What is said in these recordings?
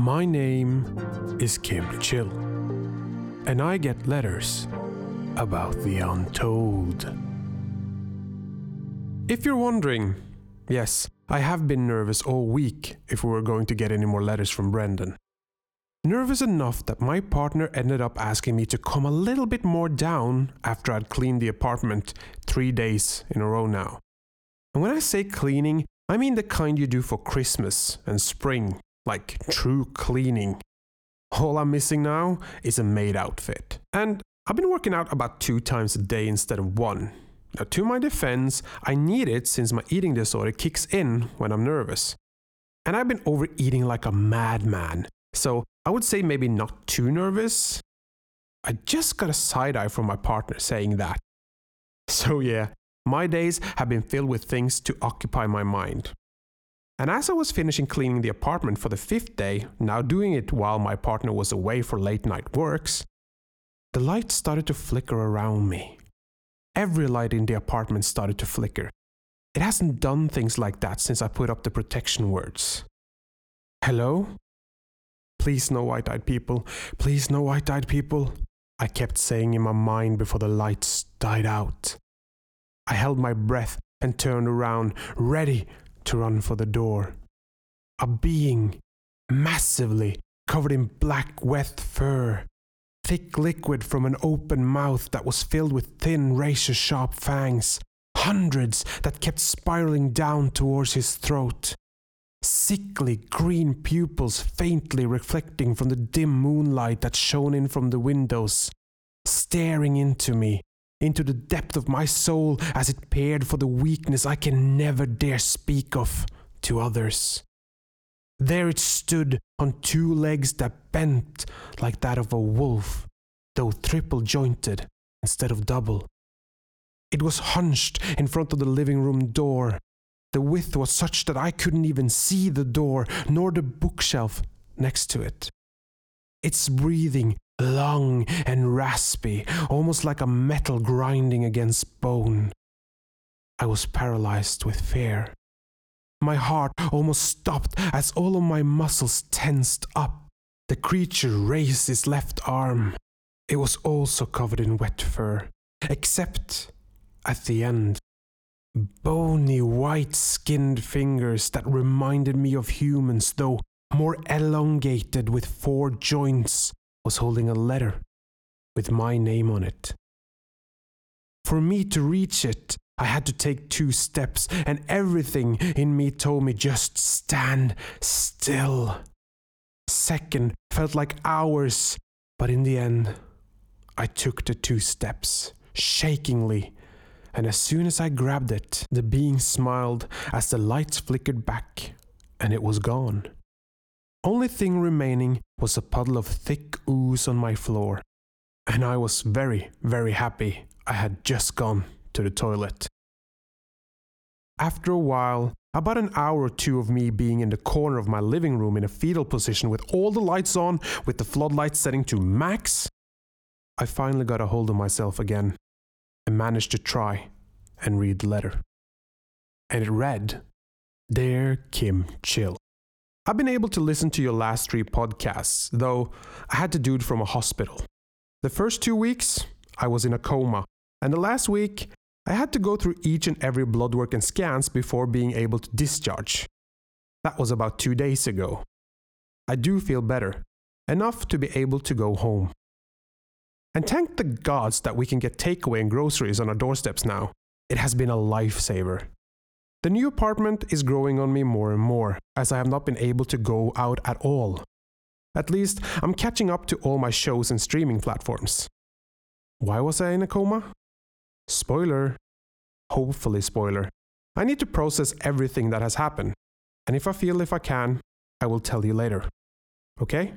My name is Kim Chill, and I get letters about the untold. If you're wondering, yes, I have been nervous all week if we were going to get any more letters from Brendan. Nervous enough that my partner ended up asking me to come a little bit more down after I'd cleaned the apartment three days in a row now. And when I say cleaning, I mean the kind you do for Christmas and spring like true cleaning. All I'm missing now is a maid outfit. And I've been working out about two times a day instead of one. Now, to my defense, I need it since my eating disorder kicks in when I'm nervous. And I've been overeating like a madman, so I would say maybe not too nervous. I just got a side eye from my partner saying that. So, yeah, my days have been filled with things to occupy my mind. And as I was finishing cleaning the apartment for the fifth day, now doing it while my partner was away for late night works, the lights started to flicker around me. Every light in the apartment started to flicker. It hasn't done things like that since I put up the protection words. Hello? Please, no white eyed people. Please, no white eyed people. I kept saying in my mind before the lights died out. I held my breath and turned around, ready to run for the door. A being, massively covered in black, wet fur, thick liquid from an open mouth that was filled with thin, razor sharp fangs, hundreds that kept spiraling down towards his throat. Sickly green pupils faintly reflecting from the dim moonlight that shone in from the windows, staring into me, into the depth of my soul as it peered for the weakness I can never dare speak of to others. There it stood on two legs that bent like that of a wolf, though triple jointed instead of double. It was hunched in front of the living room door. The width was such that I couldn't even see the door nor the bookshelf next to it. Its breathing long and raspy, almost like a metal grinding against bone. I was paralyzed with fear. My heart almost stopped as all of my muscles tensed up. The creature raised his left arm. It was also covered in wet fur, except at the end. Bony white skinned fingers that reminded me of humans, though more elongated with four joints was holding a letter with my name on it. For me to reach it, I had to take two steps, and everything in me told me just stand still. Second felt like hours, but in the end, I took the two steps, shakingly, and as soon as I grabbed it, the being smiled as the lights flickered back, and it was gone. Only thing remaining was a puddle of thick ooze on my floor, and I was very, very happy I had just gone to the toilet. After a while, about an hour or two of me being in the corner of my living room in a fetal position with all the lights on, with the floodlights setting to max, I finally got a hold of myself again and managed to try and read the letter. And it read Dear Kim Chill. I've been able to listen to your last three podcasts, though I had to do it from a hospital. The first two weeks, I was in a coma, and the last week, I had to go through each and every blood work and scans before being able to discharge. That was about two days ago. I do feel better, enough to be able to go home. And thank the gods that we can get takeaway and groceries on our doorsteps now. It has been a lifesaver. The new apartment is growing on me more and more, as I have not been able to go out at all. At least, I'm catching up to all my shows and streaming platforms. Why was I in a coma? Spoiler. Hopefully, spoiler. I need to process everything that has happened, and if I feel if I can, I will tell you later. Okay?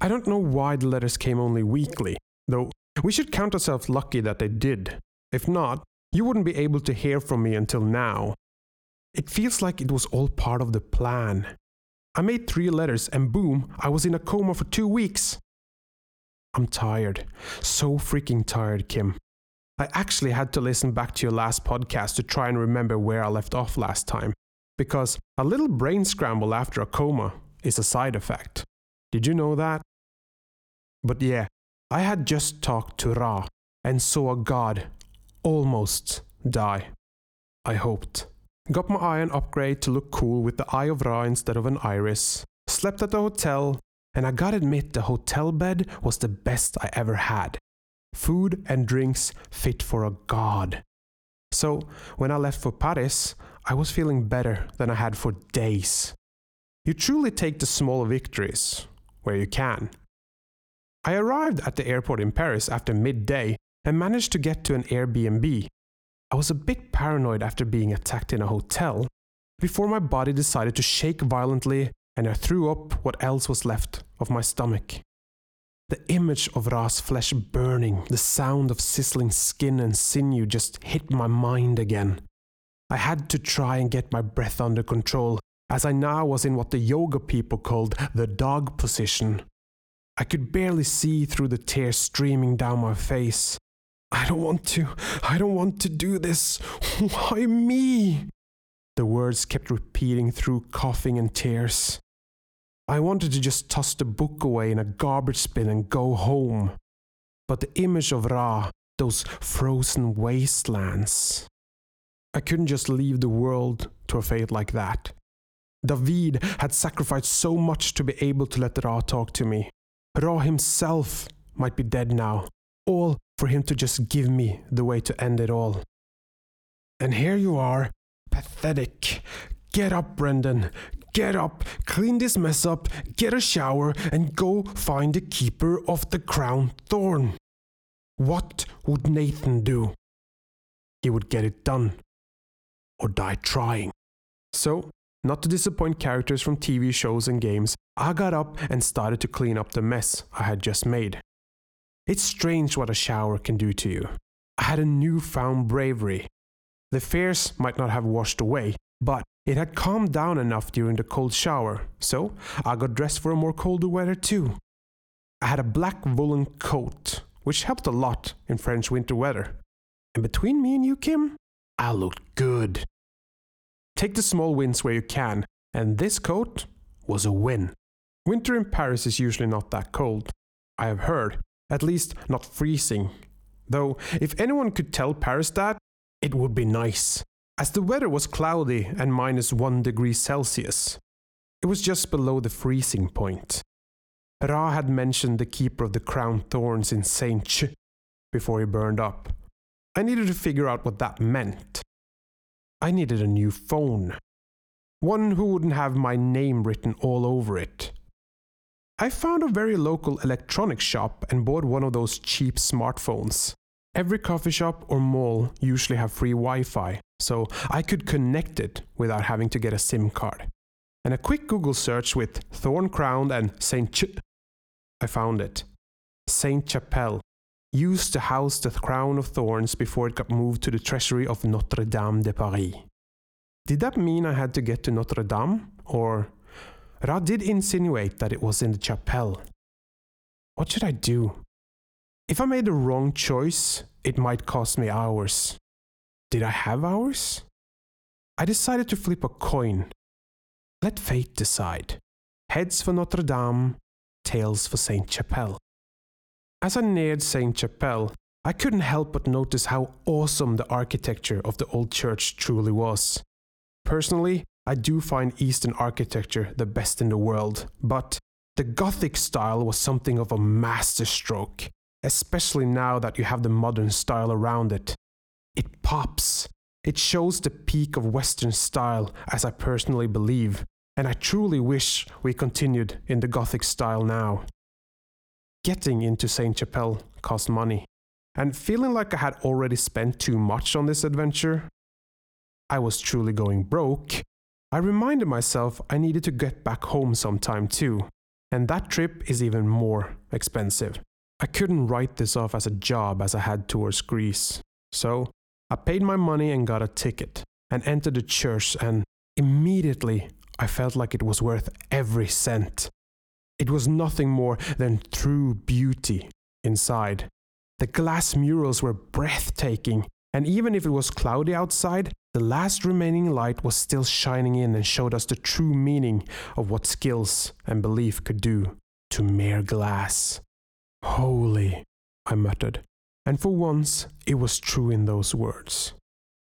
I don't know why the letters came only weekly, though we should count ourselves lucky that they did. If not, you wouldn't be able to hear from me until now, it feels like it was all part of the plan. I made three letters and boom, I was in a coma for two weeks. I'm tired. So freaking tired, Kim. I actually had to listen back to your last podcast to try and remember where I left off last time, because a little brain scramble after a coma is a side effect. Did you know that? But yeah, I had just talked to Ra and saw a god almost die. I hoped. Got my iron upgrade to look cool with the Eye of Ra instead of an iris. Slept at the hotel, and I gotta admit the hotel bed was the best I ever had. Food and drinks fit for a god. So, when I left for Paris, I was feeling better than I had for days. You truly take the small victories where you can. I arrived at the airport in Paris after midday and managed to get to an Airbnb. I was a bit paranoid after being attacked in a hotel before my body decided to shake violently and I threw up what else was left of my stomach. The image of Ra's flesh burning, the sound of sizzling skin and sinew just hit my mind again. I had to try and get my breath under control, as I now was in what the yoga people called the dog position. I could barely see through the tears streaming down my face. I don't want to, I don't want to do this. Why me? The words kept repeating through coughing and tears. I wanted to just toss the book away in a garbage bin and go home. But the image of Ra, those frozen wastelands. I couldn't just leave the world to a fate like that. David had sacrificed so much to be able to let Ra talk to me. Ra himself might be dead now, all for him to just give me the way to end it all. And here you are, pathetic. Get up, Brendan. Get up, clean this mess up, get a shower, and go find the keeper of the crown thorn. What would Nathan do? He would get it done, or die trying. So, not to disappoint characters from TV shows and games, I got up and started to clean up the mess I had just made. It's strange what a shower can do to you. I had a newfound bravery. The fears might not have washed away, but it had calmed down enough during the cold shower, so I got dressed for a more colder weather too. I had a black woolen coat, which helped a lot in French winter weather. And between me and you, Kim, I looked good. Take the small wins where you can, and this coat was a win. Winter in Paris is usually not that cold, I have heard, at least not freezing. Though, if anyone could tell Paris that, it would be nice as the weather was cloudy and minus one degree Celsius. It was just below the freezing point. Ra had mentioned the keeper of the crown thorns in Saint Ch before he burned up. I needed to figure out what that meant. I needed a new phone. One who wouldn't have my name written all over it. I found a very local electronics shop and bought one of those cheap smartphones. Every coffee shop or mall usually have free Wi-Fi, so I could connect it without having to get a SIM card. And a quick Google search with Thorn Crown and Saint Ch I found it. Saint Chapelle used to house the crown of thorns before it got moved to the treasury of Notre Dame de Paris. Did that mean I had to get to Notre Dame? Or Ra did insinuate that it was in the chapel. What should I do? If I made the wrong choice, it might cost me hours. Did I have hours? I decided to flip a coin. Let fate decide. Heads for Notre Dame, tails for Saint Chapelle. As I neared Saint Chapelle, I couldn't help but notice how awesome the architecture of the old church truly was. Personally, I do find Eastern architecture the best in the world, but the Gothic style was something of a masterstroke, especially now that you have the modern style around it. It pops. It shows the peak of Western style, as I personally believe, and I truly wish we continued in the Gothic style now. Getting into Saint Chapelle cost money, and feeling like I had already spent too much on this adventure, I was truly going broke. I reminded myself I needed to get back home sometime too, and that trip is even more expensive. I couldn't write this off as a job as I had towards Greece. So I paid my money and got a ticket and entered the church, and immediately I felt like it was worth every cent. It was nothing more than true beauty inside. The glass murals were breathtaking, and even if it was cloudy outside, the last remaining light was still shining in and showed us the true meaning of what skills and belief could do to mere glass. Holy, I muttered, and for once it was true in those words.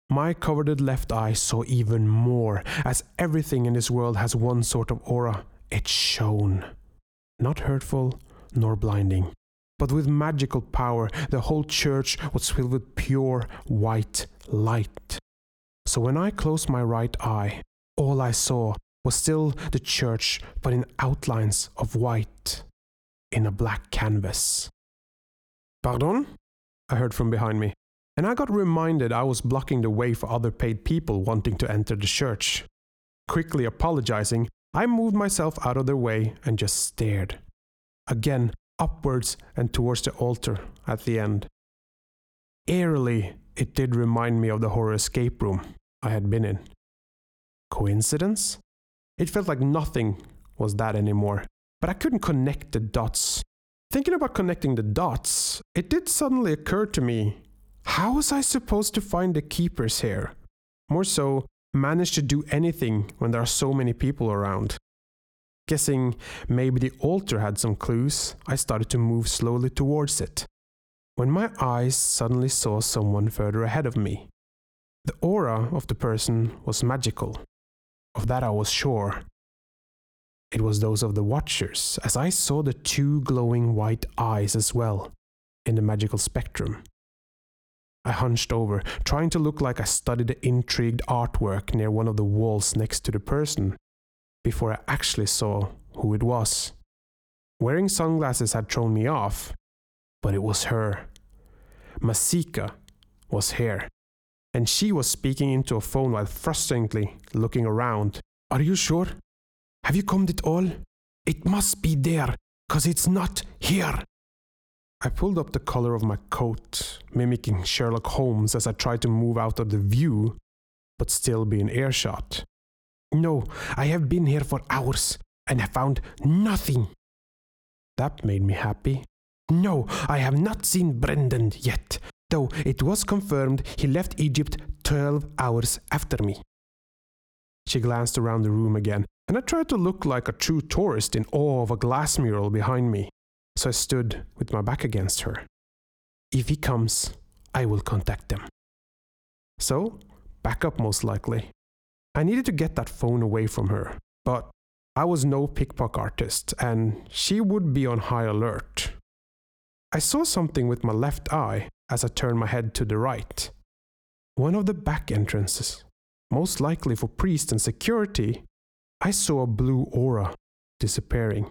My coveted left eye saw even more, as everything in this world has one sort of aura. It shone. Not hurtful nor blinding, but with magical power, the whole church was filled with pure white light. So when I closed my right eye, all I saw was still the church, but in outlines of white, in a black canvas. Pardon? I heard from behind me, and I got reminded I was blocking the way for other paid people wanting to enter the church. Quickly apologizing, I moved myself out of their way and just stared. Again, upwards and towards the altar at the end. Eerily, it did remind me of the horror escape room I had been in. Coincidence? It felt like nothing was that anymore, but I couldn't connect the dots. Thinking about connecting the dots, it did suddenly occur to me how was I supposed to find the keepers here? More so, manage to do anything when there are so many people around. Guessing maybe the altar had some clues, I started to move slowly towards it. When my eyes suddenly saw someone further ahead of me. The aura of the person was magical. Of that I was sure. It was those of the Watchers, as I saw the two glowing white eyes as well in the magical spectrum. I hunched over, trying to look like I studied the intrigued artwork near one of the walls next to the person, before I actually saw who it was. Wearing sunglasses had thrown me off, but it was her. Masika was here, and she was speaking into a phone while frustratingly looking around. Are you sure? Have you combed it all? It must be there, cause it's not here. I pulled up the collar of my coat, mimicking Sherlock Holmes as I tried to move out of the view, but still be in earshot. No, I have been here for hours and have found nothing. That made me happy. No, I have not seen Brendan yet, though it was confirmed he left Egypt 12 hours after me. She glanced around the room again, and I tried to look like a true tourist in awe of a glass mural behind me so I stood with my back against her. If he comes, I will contact them. So, back up most likely. I needed to get that phone away from her, but I was no pickpocket artist, and she would be on high alert. I saw something with my left eye as I turned my head to the right. One of the back entrances, most likely for priest and security, I saw a blue aura disappearing.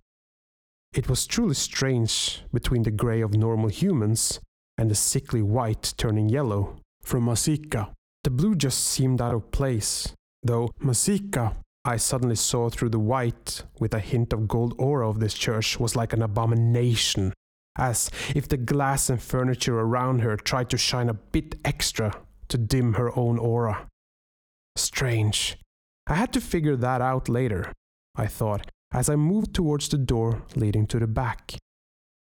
It was truly strange between the grey of normal humans and the sickly white turning yellow from Masika. The blue just seemed out of place, though Masika, I suddenly saw through the white with a hint of gold aura of this church was like an abomination, as if the glass and furniture around her tried to shine a bit extra to dim her own aura. Strange. I had to figure that out later, I thought, as I moved towards the door leading to the back.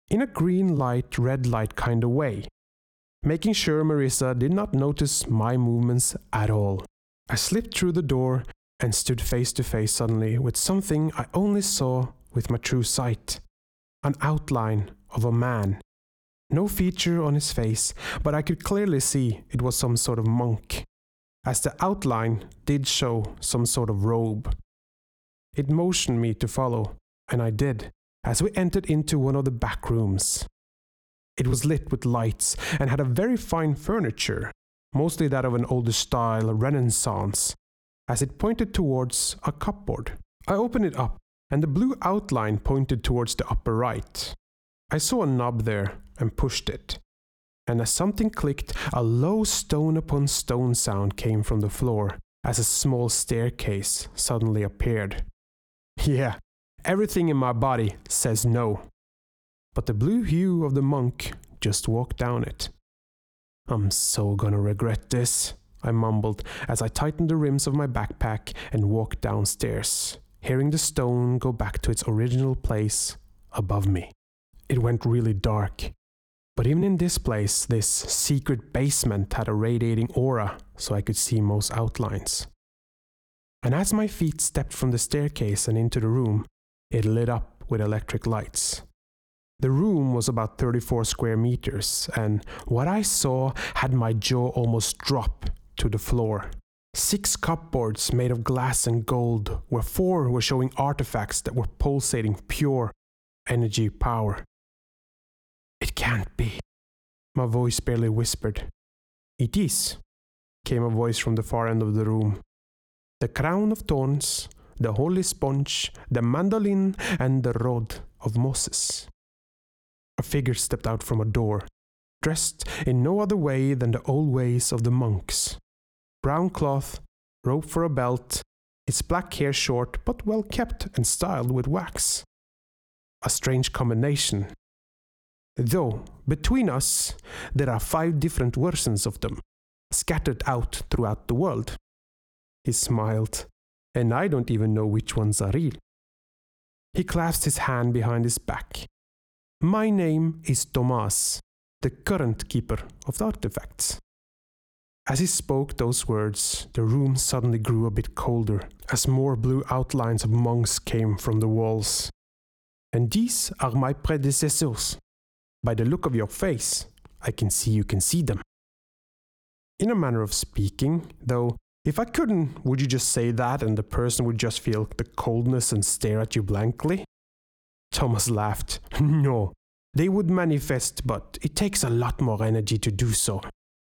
In a green light, red light kind of way, making sure Marissa did not notice my movements at all. I slipped through the door and stood face to face suddenly with something I only saw with my true sight an outline of a man. No feature on his face, but I could clearly see it was some sort of monk, as the outline did show some sort of robe. It motioned me to follow, and I did, as we entered into one of the back rooms. It was lit with lights and had a very fine furniture, mostly that of an older style Renaissance, as it pointed towards a cupboard. I opened it up, and the blue outline pointed towards the upper right. I saw a knob there and pushed it. And as something clicked, a low stone upon stone sound came from the floor as a small staircase suddenly appeared. Yeah, everything in my body says no. But the blue hue of the monk just walked down it. I'm so gonna regret this, I mumbled as I tightened the rims of my backpack and walked downstairs, hearing the stone go back to its original place above me. It went really dark. But even in this place, this secret basement had a radiating aura so I could see most outlines and as my feet stepped from the staircase and into the room, it lit up with electric lights. The room was about 34 square meters, and what I saw had my jaw almost drop to the floor. Six cupboards made of glass and gold, where four were showing artifacts that were pulsating pure energy power. It can't be. My voice barely whispered. It is, came a voice from the far end of the room. The crown of thorns, the holy sponge, the mandolin, and the rod of Moses. A figure stepped out from a door, dressed in no other way than the old ways of the monks. Brown cloth, rope for a belt, its black hair short but well kept and styled with wax. A strange combination. Though, between us, there are five different versions of them, scattered out throughout the world. He smiled, and I don't even know which ones are real. He clasped his hand behind his back. My name is Thomas, the current keeper of the artifacts. As he spoke those words, the room suddenly grew a bit colder as more blue outlines of monks came from the walls. And these are my predecessors. By the look of your face, I can see you can see them. In a manner of speaking, though, if I couldn't, would you just say that and the person would just feel the coldness and stare at you blankly? Thomas laughed. No, they would manifest, but it takes a lot more energy to do so.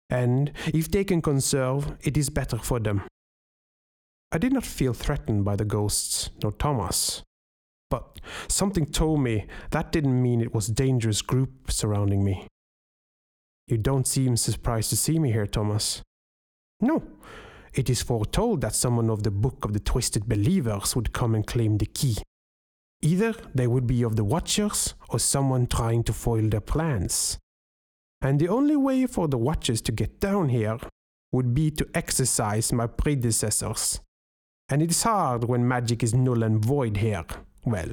And if they can conserve, it is better for them. I did not feel threatened by the ghosts, nor Thomas. But something told me that didn't mean it was a dangerous group surrounding me. You don't seem surprised to see me here, Thomas. No, it is foretold that someone of the Book of the Twisted Believers would come and claim the key. Either they would be of the Watchers or someone trying to foil their plans. And the only way for the Watchers to get down here would be to exercise my predecessors. And it is hard when magic is null and void here. Well,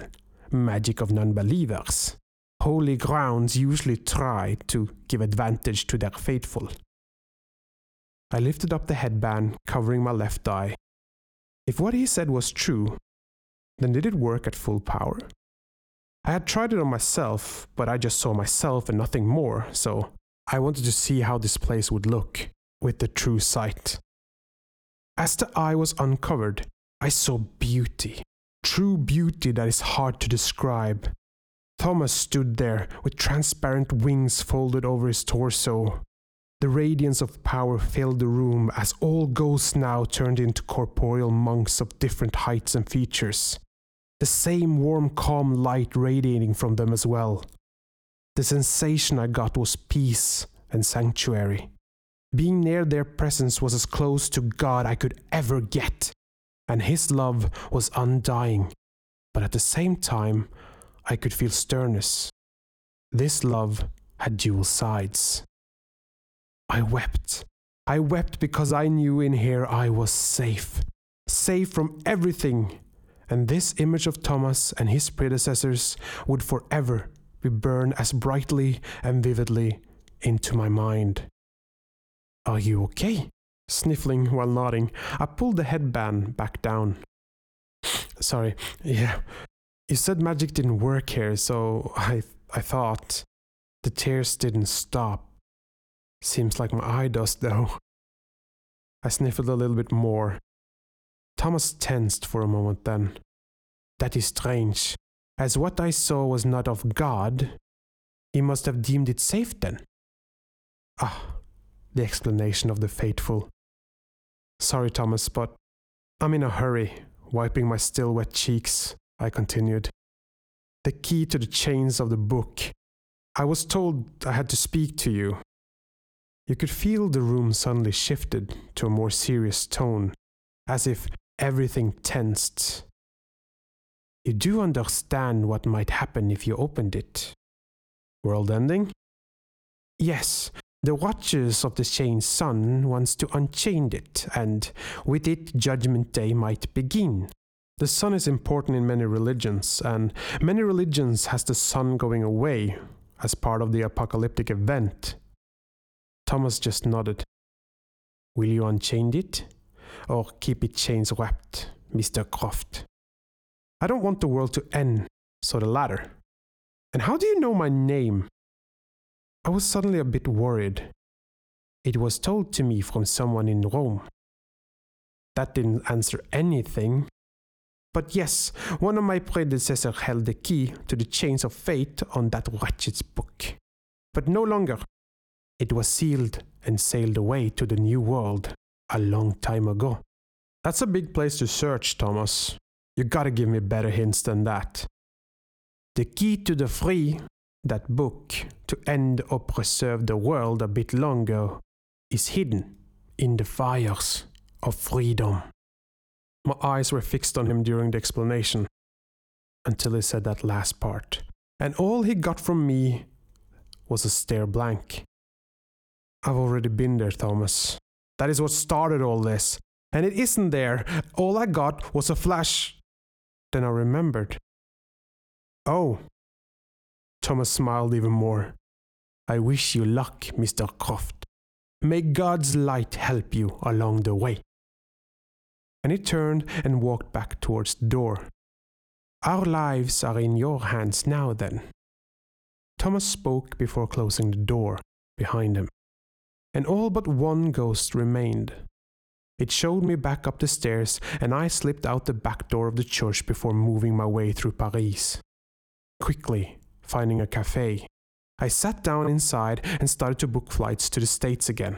magic of non believers. Holy grounds usually try to give advantage to their faithful. I lifted up the headband covering my left eye. If what he said was true, then did it work at full power? I had tried it on myself, but I just saw myself and nothing more, so I wanted to see how this place would look with the true sight. As the eye was uncovered, I saw beauty, true beauty that is hard to describe. Thomas stood there with transparent wings folded over his torso, the radiance of power filled the room as all ghosts now turned into corporeal monks of different heights and features. The same warm, calm light radiating from them as well. The sensation I got was peace and sanctuary. Being near their presence was as close to God I could ever get, and His love was undying. But at the same time, I could feel sternness. This love had dual sides. I wept. I wept because I knew in here I was safe. Safe from everything. And this image of Thomas and his predecessors would forever be burned as brightly and vividly into my mind. Are you okay? Sniffling while nodding, I pulled the headband back down. Sorry, yeah. You said magic didn't work here, so I, I thought. The tears didn't stop. Seems like my eye does, though. I sniffled a little bit more. Thomas tensed for a moment then. That is strange, as what I saw was not of God. He must have deemed it safe then. Ah, the explanation of the faithful. Sorry, Thomas, but I'm in a hurry, wiping my still wet cheeks, I continued. The key to the chains of the book. I was told I had to speak to you, you could feel the room suddenly shifted to a more serious tone, as if everything tensed. You do understand what might happen if you opened it. World ending? Yes, the Watchers of the Chained Sun wants to unchain it, and with it, Judgment Day might begin. The sun is important in many religions, and many religions has the sun going away as part of the apocalyptic event Thomas just nodded. Will you unchain it? Or keep it chains wrapped, Mr. Croft? I don't want the world to end, So the latter. And how do you know my name? I was suddenly a bit worried. It was told to me from someone in Rome. That didn't answer anything. But yes, one of my predecessors held the key to the chains of fate on that wretched book. But no longer. It was sealed and sailed away to the new world a long time ago. That's a big place to search, Thomas. You gotta give me better hints than that. The key to the free, that book, to end or preserve the world a bit longer, is hidden in the fires of freedom. My eyes were fixed on him during the explanation until he said that last part, and all he got from me was a stare blank. I've already been there, Thomas. That is what started all this. And it isn't there. All I got was a flash. Then I remembered. Oh. Thomas smiled even more. I wish you luck, Mr. Croft. May God's light help you along the way. And he turned and walked back towards the door. Our lives are in your hands now, then. Thomas spoke before closing the door behind him and all but one ghost remained. It showed me back up the stairs, and I slipped out the back door of the church before moving my way through Paris. Quickly, finding a cafe, I sat down inside and started to book flights to the States again.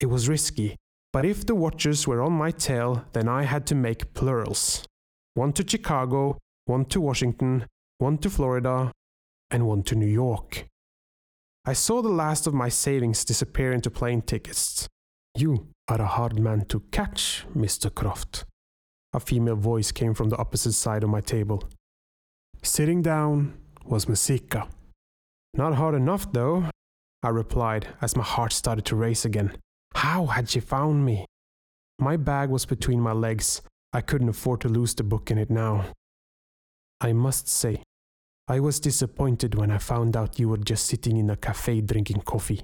It was risky, but if the watchers were on my tail, then I had to make plurals one to Chicago, one to Washington, one to Florida, and one to New York. I saw the last of my savings disappear into plane tickets. You are a hard man to catch, Mr. Croft. A female voice came from the opposite side of my table. Sitting down was Masika. Not hard enough, though, I replied as my heart started to race again. How had she found me? My bag was between my legs. I couldn't afford to lose the book in it now. I must say, I was disappointed when I found out you were just sitting in a cafe drinking coffee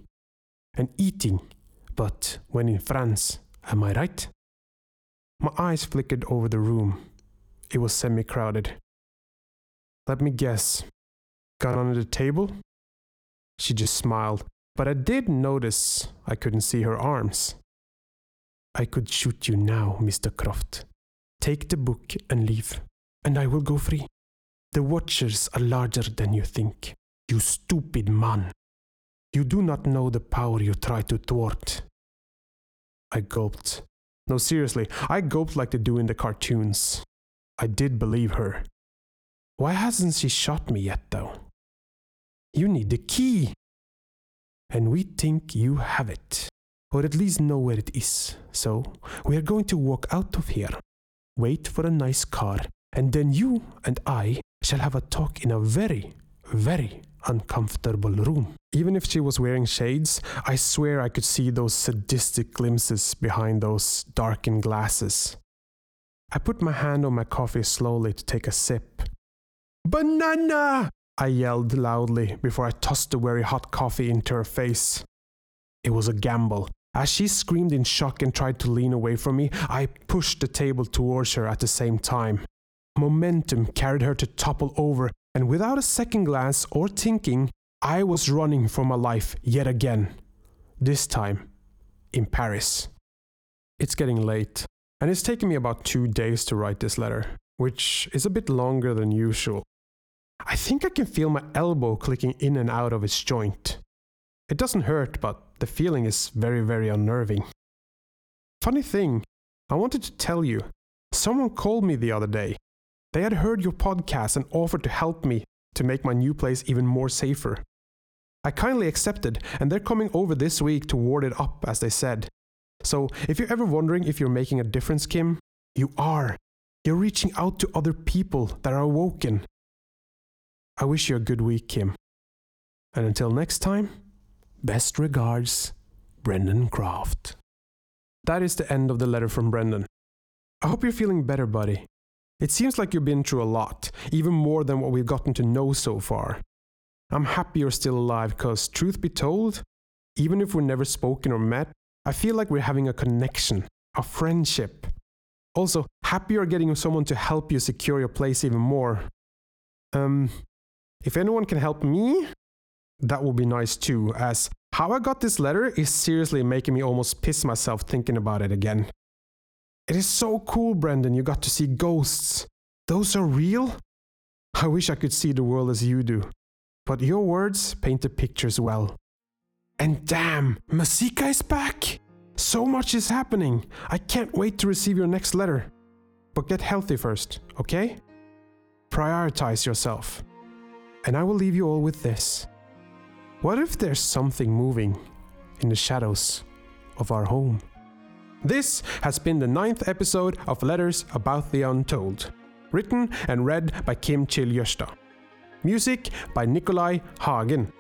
and eating, but when in France, am I right? My eyes flickered over the room. It was semi crowded. Let me guess. Got under the table? She just smiled, but I did notice I couldn't see her arms. I could shoot you now, Mr. Croft. Take the book and leave, and I will go free. The Watchers are larger than you think. You stupid man. You do not know the power you try to thwart. I gulped. No, seriously, I gulped like they do in the cartoons. I did believe her. Why hasn't she shot me yet, though? You need the key. And we think you have it, or at least know where it is. So we are going to walk out of here, wait for a nice car, and then you and I shall have a talk in a very, very uncomfortable room. Even if she was wearing shades, I swear I could see those sadistic glimpses behind those darkened glasses. I put my hand on my coffee slowly to take a sip. Banana! I yelled loudly before I tossed the very hot coffee into her face. It was a gamble. As she screamed in shock and tried to lean away from me, I pushed the table towards her at the same time. Momentum carried her to topple over, and without a second glance or thinking, I was running for my life yet again. This time, in Paris. It's getting late, and it's taken me about two days to write this letter, which is a bit longer than usual. I think I can feel my elbow clicking in and out of its joint. It doesn't hurt, but the feeling is very, very unnerving. Funny thing, I wanted to tell you, someone called me the other day they had heard your podcast and offered to help me to make my new place even more safer. I kindly accepted, and they're coming over this week to ward it up, as they said. So, if you're ever wondering if you're making a difference, Kim, you are. You're reaching out to other people that are awoken. I wish you a good week, Kim. And until next time, best regards, Brendan Croft. That is the end of the letter from Brendan. I hope you're feeling better, buddy. It seems like you've been through a lot, even more than what we've gotten to know so far. I'm happy you're still alive because, truth be told, even if we've never spoken or met, I feel like we're having a connection, a friendship. Also, happy you're getting someone to help you secure your place even more. Um, if anyone can help me, that would be nice too, as how I got this letter is seriously making me almost piss myself thinking about it again. It is so cool, Brendan, you got to see ghosts. Those are real? I wish I could see the world as you do. But your words paint the pictures well. And damn, Masika is back! So much is happening. I can't wait to receive your next letter. But get healthy first, okay? Prioritize yourself. And I will leave you all with this. What if there's something moving in the shadows of our home? This has been the ninth episode of Letters About the Untold, written and read by Kim Chill Jørstad. Music by Nikolai Hagen.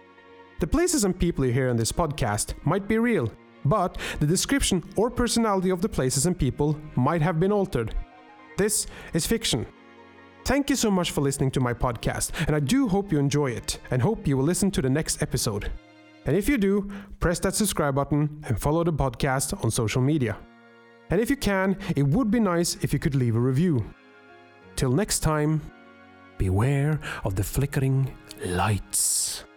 The places and people you hear in this podcast might be real, but the description or personality of the places and people might have been altered. This is fiction. Thank you so much for listening to my podcast, and I do hope you enjoy it and hope you will listen to the next episode. And if you do, press that subscribe button and follow the podcast on social media. And if you can, it would be nice if you could leave a review. Till next time, beware of the flickering lights.